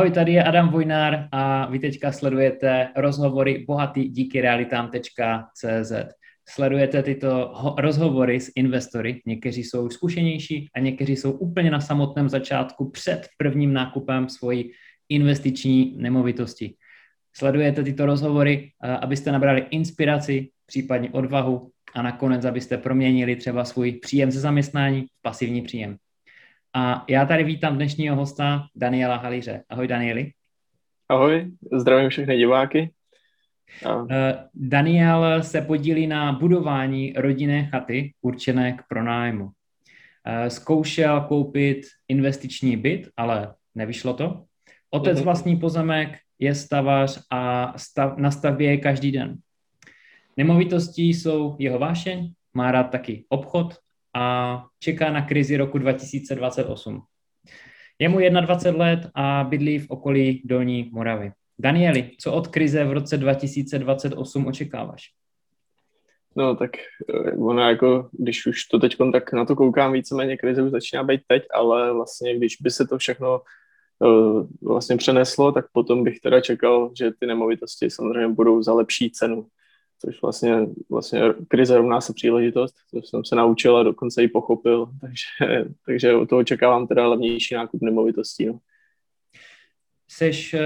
Ahoj, tady je Adam Vojnár a vy teďka sledujete rozhovory bohatý díky realitám.cz. Sledujete tyto rozhovory s investory, někteří jsou zkušenější a někteří jsou úplně na samotném začátku před prvním nákupem svojí investiční nemovitosti. Sledujete tyto rozhovory, abyste nabrali inspiraci, případně odvahu a nakonec, abyste proměnili třeba svůj příjem ze zaměstnání v pasivní příjem. A já tady vítám dnešního hosta Daniela Halíře. Ahoj Danieli. Ahoj, zdravím všechny diváky. A... Eh, Daniel se podílí na budování rodinné chaty určené k pronájmu. Eh, zkoušel koupit investiční byt, ale nevyšlo to. Otec mhm. vlastní pozemek, je stavař a stav, na stavbě je každý den. Nemovitosti jsou jeho vášeň, má rád taky obchod a čeká na krizi roku 2028. Je mu 21 let a bydlí v okolí Dolní Moravy. Danieli, co od krize v roce 2028 očekáváš? No tak eh, ono jako, když už to teď tak na to koukám, víceméně krize už začíná být teď, ale vlastně když by se to všechno uh, vlastně přeneslo, tak potom bych teda čekal, že ty nemovitosti samozřejmě budou za lepší cenu což vlastně, vlastně krize rovná se příležitost, to jsem se naučil a dokonce i pochopil, takže, takže od toho čekávám teda levnější nákup nemovitostí. No. Seš, uh,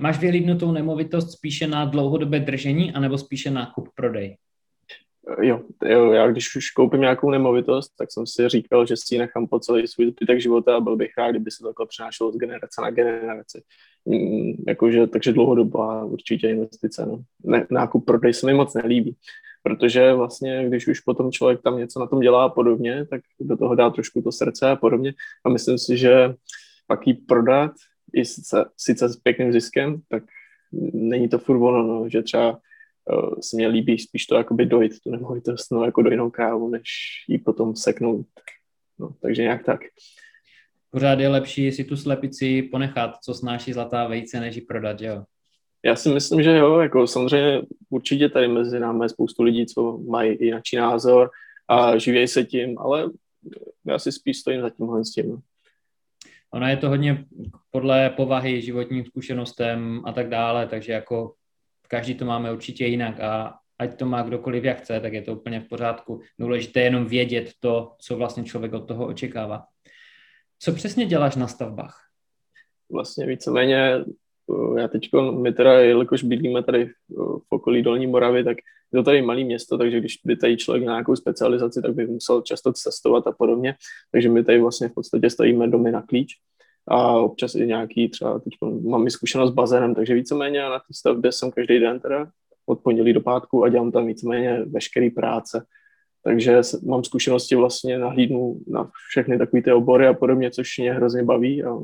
máš vyhlídnutou nemovitost spíše na dlouhodobé držení anebo spíše na kup prodej? Jo, jo, já když už koupím nějakou nemovitost, tak jsem si říkal, že si ji nechám po celý svůj zbytek života a byl bych rád, kdyby se takhle přenášelo z generace na generaci. Mm, jakože, takže dlouhodobá určitě investice. No. Ne, nákup prodej se mi moc nelíbí, protože vlastně, když už potom člověk tam něco na tom dělá a podobně, tak do toho dá trošku to srdce a podobně. A myslím si, že pak ji prodat i sice, sice s pěkným ziskem, tak není to furt ono, no, že třeba se mě líbí spíš to jakoby dojít tu nemovitost, no, jako do jinou kávu, než ji potom seknout. No, takže nějak tak pořád je lepší si tu slepici ponechat, co snáší zlatá vejce, než ji prodat, jo? Já si myslím, že jo, jako samozřejmě určitě tady mezi námi je spoustu lidí, co mají jiný názor a živějí se tím, ale já si spíš stojím za tímhle s tím. Ono je to hodně podle povahy, životním zkušenostem a tak dále, takže jako každý to máme určitě jinak a ať to má kdokoliv jak chce, tak je to úplně v pořádku. Důležité je jenom vědět to, co vlastně člověk od toho očekává. Co přesně děláš na stavbách? Vlastně víceméně, já teď, my teda, jelikož bydlíme tady v okolí Dolní Moravy, tak je to tady malé město, takže když by tady člověk na nějakou specializaci, tak by musel často cestovat a podobně. Takže my tady vlastně v podstatě stavíme domy na klíč a občas i nějaký třeba, teď mám i zkušenost s bazénem, takže víceméně na té stavbě jsem každý den teda od pondělí do pátku a dělám tam víceméně veškeré práce takže mám zkušenosti vlastně nahlídnu na všechny takové ty obory a podobně, což mě hrozně baví a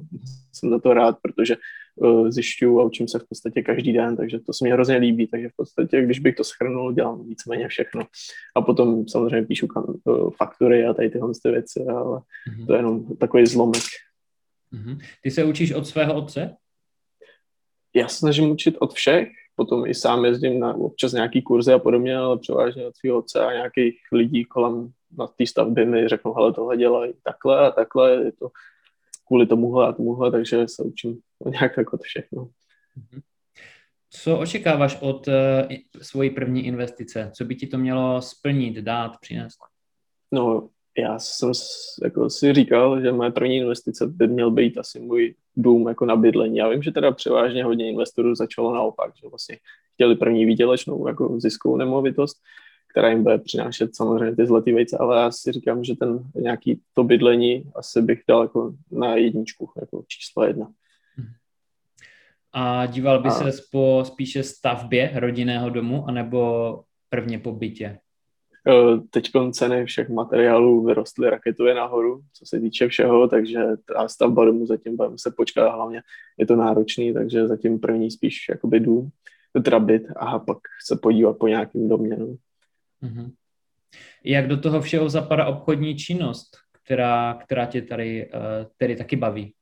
jsem za to rád, protože uh, zjišťuju a učím se v podstatě každý den, takže to se mi hrozně líbí, takže v podstatě, když bych to schrnul, dělám víceméně všechno. A potom samozřejmě píšu uh, faktury a tady tyhle ty věci, ale mm-hmm. to je jenom takový zlomek. Mm-hmm. Ty se učíš od svého otce? Já se snažím učit od všech, potom i sám jezdím na občas nějaký kurzy a podobně, ale převážně od svého otce a nějakých lidí kolem na té stavbě mi řeknou, hele, tohle dělají takhle a takhle, je to kvůli tomuhle a tomuhle, takže se učím nějak tak od všechno. Mhm. Co očekáváš od uh, svojí první investice? Co by ti to mělo splnit, dát, přinést? No, já jsem jako si říkal, že moje první investice by měl být asi můj dům jako na bydlení. Já vím, že teda převážně hodně investorů začalo naopak, že vlastně chtěli první výdělečnou jako ziskovou nemovitost, která jim bude přinášet samozřejmě ty zlatý vejce, ale já si říkám, že ten nějaký to bydlení asi bych dal jako na jedničku, jako číslo jedna. A díval by se po spíše stavbě rodinného domu, anebo prvně po bytě? Eh, teď ceny všech materiálů vyrostly raketově nahoru, co se týče všeho, takže ta stavba domu zatím budeme se počkat, hlavně je to náročný, takže zatím první spíš jakoby dům, teda byt a pak se podívat po nějakém domě. No. Mm-hmm. Jak do toho všeho zapadá obchodní činnost, která, která tě tady, uh, tady taky baví?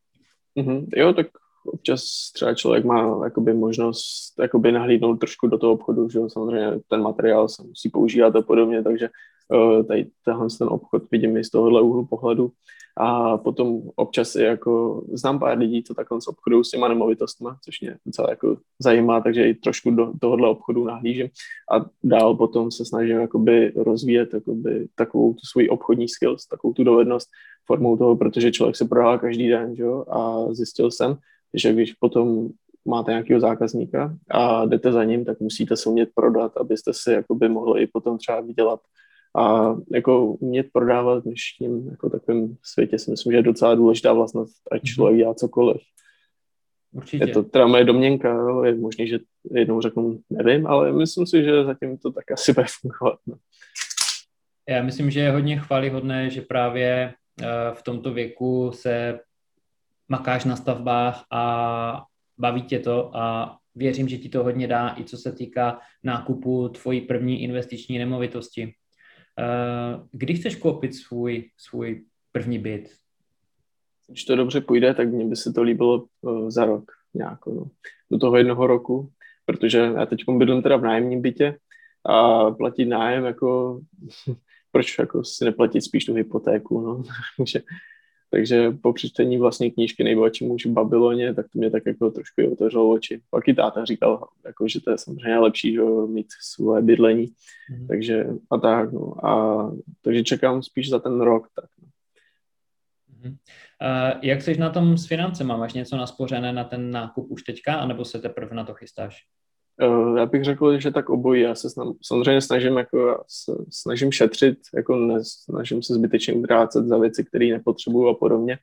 Mm-hmm. Jo, tak občas třeba člověk má jakoby možnost jakoby nahlídnout trošku do toho obchodu, že samozřejmě ten materiál se musí používat a podobně, takže tady tenhle ten obchod vidím i z tohohle úhlu pohledu. A potom občas i jako znám pár lidí, co takhle z obchodu s těma nemovitostmi, což mě docela jako zajímá, takže i trošku do tohohle obchodu nahlížím a dál potom se snažím jakoby rozvíjet jakoby takovou tu svůj obchodní skills, takovou tu dovednost formou toho, protože člověk se prodává každý den, že? a zjistil jsem, že když potom máte nějakého zákazníka a jdete za ním, tak musíte se umět prodat, abyste si jakoby mohli i potom třeba vydělat a jako umět prodávat v dnešním jako takovém světě si myslím, že je docela důležitá vlastnost, ať mhm. člověk dělá cokoliv. Určitě. Je to teda moje domněnka, je možný, že jednou řeknu nevím, ale myslím si, že zatím to tak asi bude fungovat. No. Já myslím, že je hodně chválihodné, že právě eh, v tomto věku se makáš na stavbách a baví tě to a věřím, že ti to hodně dá, i co se týká nákupu tvojí první investiční nemovitosti. Eh, kdy chceš koupit svůj, svůj první byt? Když to dobře půjde, tak mně by se to líbilo eh, za rok nějak, no. do toho jednoho roku, protože já teď bydlím teda v nájemním bytě a platit nájem jako proč jako si neplatit spíš tu hypotéku, no. po přečtení vlastně knížky Nejbohatší muž v Babyloně, tak to mě tak jako trošku i otevřelo oči. Pak i táta říkal, jako, že to je samozřejmě lepší, že mít svoje bydlení. Mm. Takže a tak, no. A, takže čekám spíš za ten rok. Tak, no. Mm. Uh, jak jsi na tom s financema? Máš něco naspořené na ten nákup už teďka, anebo se teprve na to chystáš? Uh, já bych řekl, že tak obojí. Já se snam, samozřejmě snažím, jako, snažím šetřit, jako ne, snažím se zbytečně utrácet za věci, které nepotřebuju a podobně.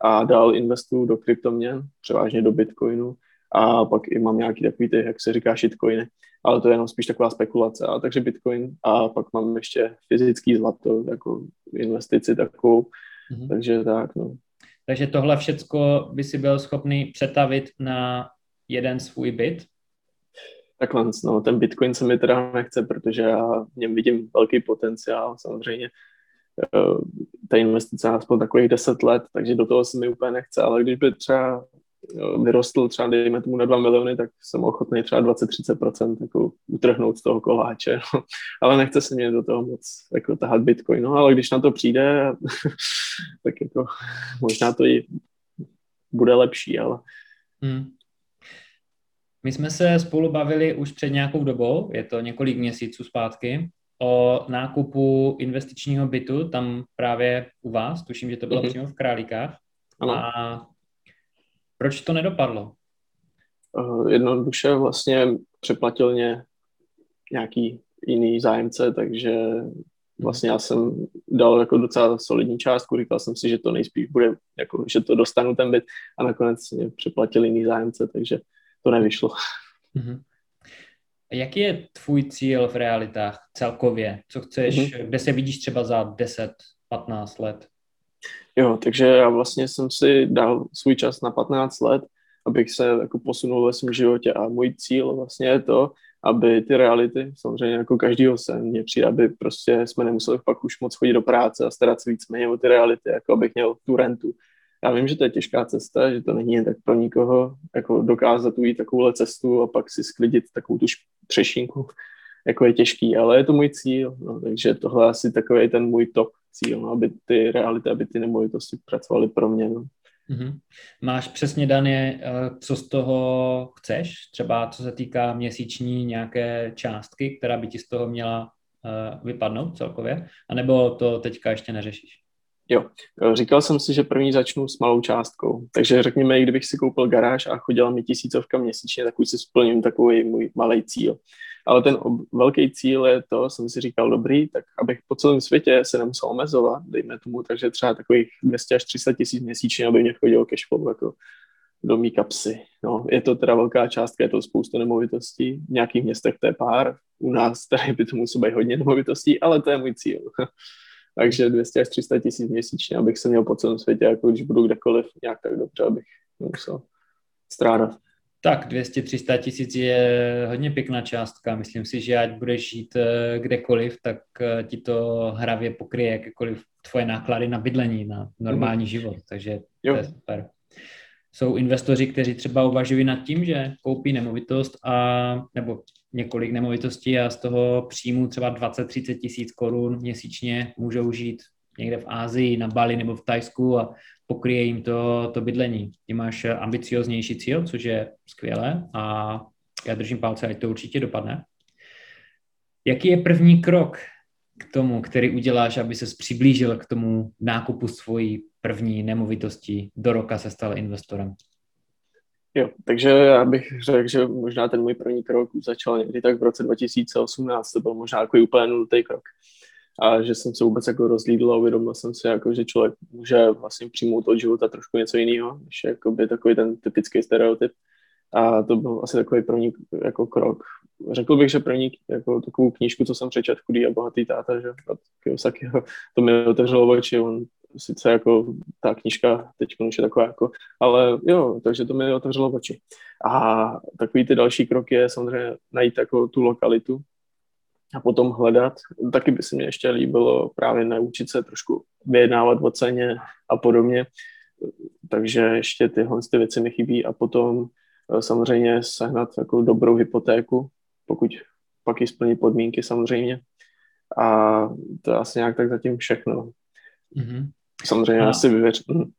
A dál investuju do kryptoměn, převážně do bitcoinu. A pak i mám nějaký takový, ty, jak se říká, shitcoiny. Ale to je jenom spíš taková spekulace. A takže bitcoin a pak mám ještě fyzický zlato, jako investici takovou. Mm-hmm. Takže tak, no. Takže tohle všecko by si byl schopný přetavit na jeden svůj byt? Takhle, no, ten Bitcoin se mi teda nechce, protože já v něm vidím velký potenciál, samozřejmě eh, ta investice aspoň takových 10 let, takže do toho se mi úplně nechce, ale když by třeba eh, vyrostl třeba, dejme tomu na 2 miliony, tak jsem ochotný třeba 20-30% jako utrhnout z toho koláče, no. ale nechce se mě do toho moc jako tahat Bitcoin, no, ale když na to přijde, tak jako možná to i bude lepší, ale hmm. My jsme se spolu bavili už před nějakou dobou, je to několik měsíců zpátky, o nákupu investičního bytu, tam právě u vás, tuším, že to bylo mm-hmm. přímo v Králíkách. Ano. A proč to nedopadlo? Uh, jednoduše vlastně přeplatil mě nějaký jiný zájemce, takže vlastně já jsem dal jako docela solidní částku, říkal jsem si, že to nejspíš bude, jako, že to dostanu ten byt a nakonec mě přeplatil jiný zájemce, takže to nevyšlo. Mm-hmm. Jaký je tvůj cíl v realitách celkově? Co chceš, mm-hmm. kde se vidíš třeba za 10, 15 let? Jo, takže já vlastně jsem si dal svůj čas na 15 let, abych se jako posunul ve svém životě a můj cíl vlastně je to, aby ty reality, samozřejmě jako každýho se mně přijde, aby prostě jsme nemuseli pak už moc chodit do práce a starat se víc o ty reality, jako abych měl tu rentu, já vím, že to je těžká cesta, že to není tak pro nikoho, jako dokázat ujít takovouhle cestu a pak si sklidit takovou tu třešinku, jako je těžký, ale je to můj cíl, no, takže tohle asi takový ten můj top cíl, no, aby ty reality, aby ty nemovitosti pracovaly pro mě. No. Mm-hmm. Máš přesně dané, eh, co z toho chceš? Třeba co se týká měsíční nějaké částky, která by ti z toho měla uh, vypadnout celkově? A nebo to teďka ještě neřešíš? Jo, eh, říkal jsem si, že první začnu s malou částkou. Takže řekněme, kdybych si koupil garáž a chodila mi tisícovka měsíčně, tak už si splním takový můj malý cíl. Ale ten ob- velký cíl je to, jsem si říkal, dobrý, tak abych po celém světě se nemusel omezovat, dejme tomu, takže třeba takových 200 až 300 tisíc měsíčně, aby mě chodilo cashflow jako do mý kapsy. No, je to teda velká částka, je to spoustu nemovitostí, v nějakých městech to je pár, u nás tady by to muselo být hodně nemovitostí, ale to je můj cíl. takže 200 až 300 tisíc měsíčně, abych se měl po celém světě, jako když budu kdekoliv nějak tak dobře, abych nemusel strádat. Tak 200-300 tisíc je hodně pěkná částka. Myslím si, že ať budeš žít eh, kdekoliv, tak eh, ti to hravě pokryje jakékoliv tvoje náklady na bydlení, na normální mm. život. Takže jo. to je super. Jsou investoři, kteří třeba uvažují nad tím, že koupí nemovitost a, nebo několik nemovitostí a z toho příjmu třeba 20-30 tisíc korun měsíčně můžou žít někde v Ázii, na Bali nebo v Tajsku a pokryje jim to, to bydlení. Ty máš ambicioznější cíl, což je skvělé a já držím palce, ať to určitě dopadne. Jaký je první krok k tomu, který uděláš, aby se přiblížil k tomu nákupu svojí první nemovitosti, do roka se stal investorem? Jo, takže já bych řekl, že možná ten můj první krok začal někdy tak v roce 2018, to byl možná jako úplně nultý krok. A že jsem se vůbec jako rozlídl a uvědomil jsem si, jako, že člověk může vlastně přijmout od života trošku něco jiného, než jakoby takový ten typický stereotyp. A to byl asi takový první jako krok. Řekl bych, že první jako takovou knížku, co jsem přečetl, Chudý a bohatý táta, že Kiyosakiho, to mi otevřelo oči, on sice jako ta knížka teď už je taková jako, ale jo, takže to mi otevřelo oči. A takový ty další krok je samozřejmě najít jako tu lokalitu a potom hledat. Taky by se mi ještě líbilo právě naučit se trošku vyjednávat o ceně a podobně. Takže ještě tyhle ty věci mi chybí a potom samozřejmě sehnat jako dobrou hypotéku, pokud pak ji splní podmínky samozřejmě. A to je asi nějak tak zatím všechno. Mm-hmm. Samozřejmě a... asi vyvěř... Hm.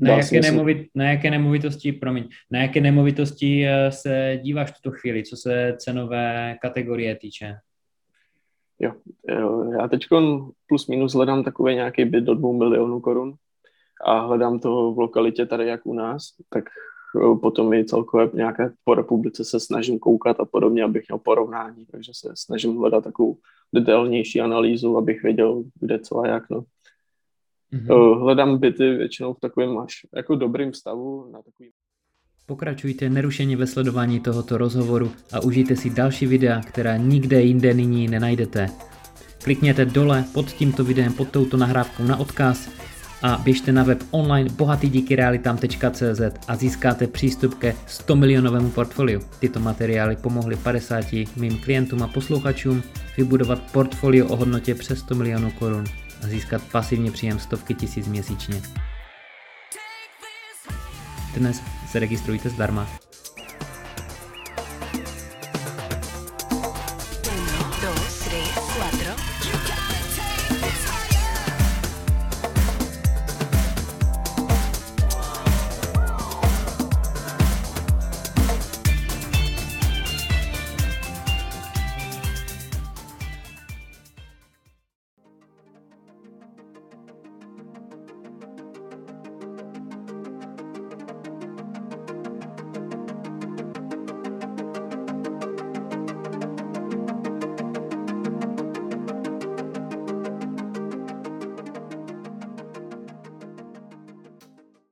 Na jaké, nemovit, na jaké nemovitosti, promiň, na jaké nemovitosti eh, se díváš v tuto chvíli, co se cenové kategorie týče? Jo, jo já teď plus minus hledám takový nějaký byt do dvou milionů korun a hledám to v lokalitě tady jak u nás, tak eh, potom i celkově nějaké po republice se snažím koukat a podobně, abych měl porovnání, takže se snažím hledat takovou detailnější analýzu, abych věděl, kde co a jak. No. Mm-hmm. Hledám byty většinou v takovém až jako dobrým stavu. Na takový... Pokračujte nerušeně ve sledování tohoto rozhovoru a užijte si další videa, která nikde jinde nyní nenajdete. Klikněte dole pod tímto videem, pod touto nahrávkou na odkaz a běžte na web online bohatýdíkyrealitam.cz a získáte přístup ke 100 milionovému portfoliu. Tyto materiály pomohly 50 mým klientům a posluchačům vybudovat portfolio o hodnotě přes 100 milionů korun a získat pasivní příjem stovky tisíc měsíčně. Dnes se registrujte zdarma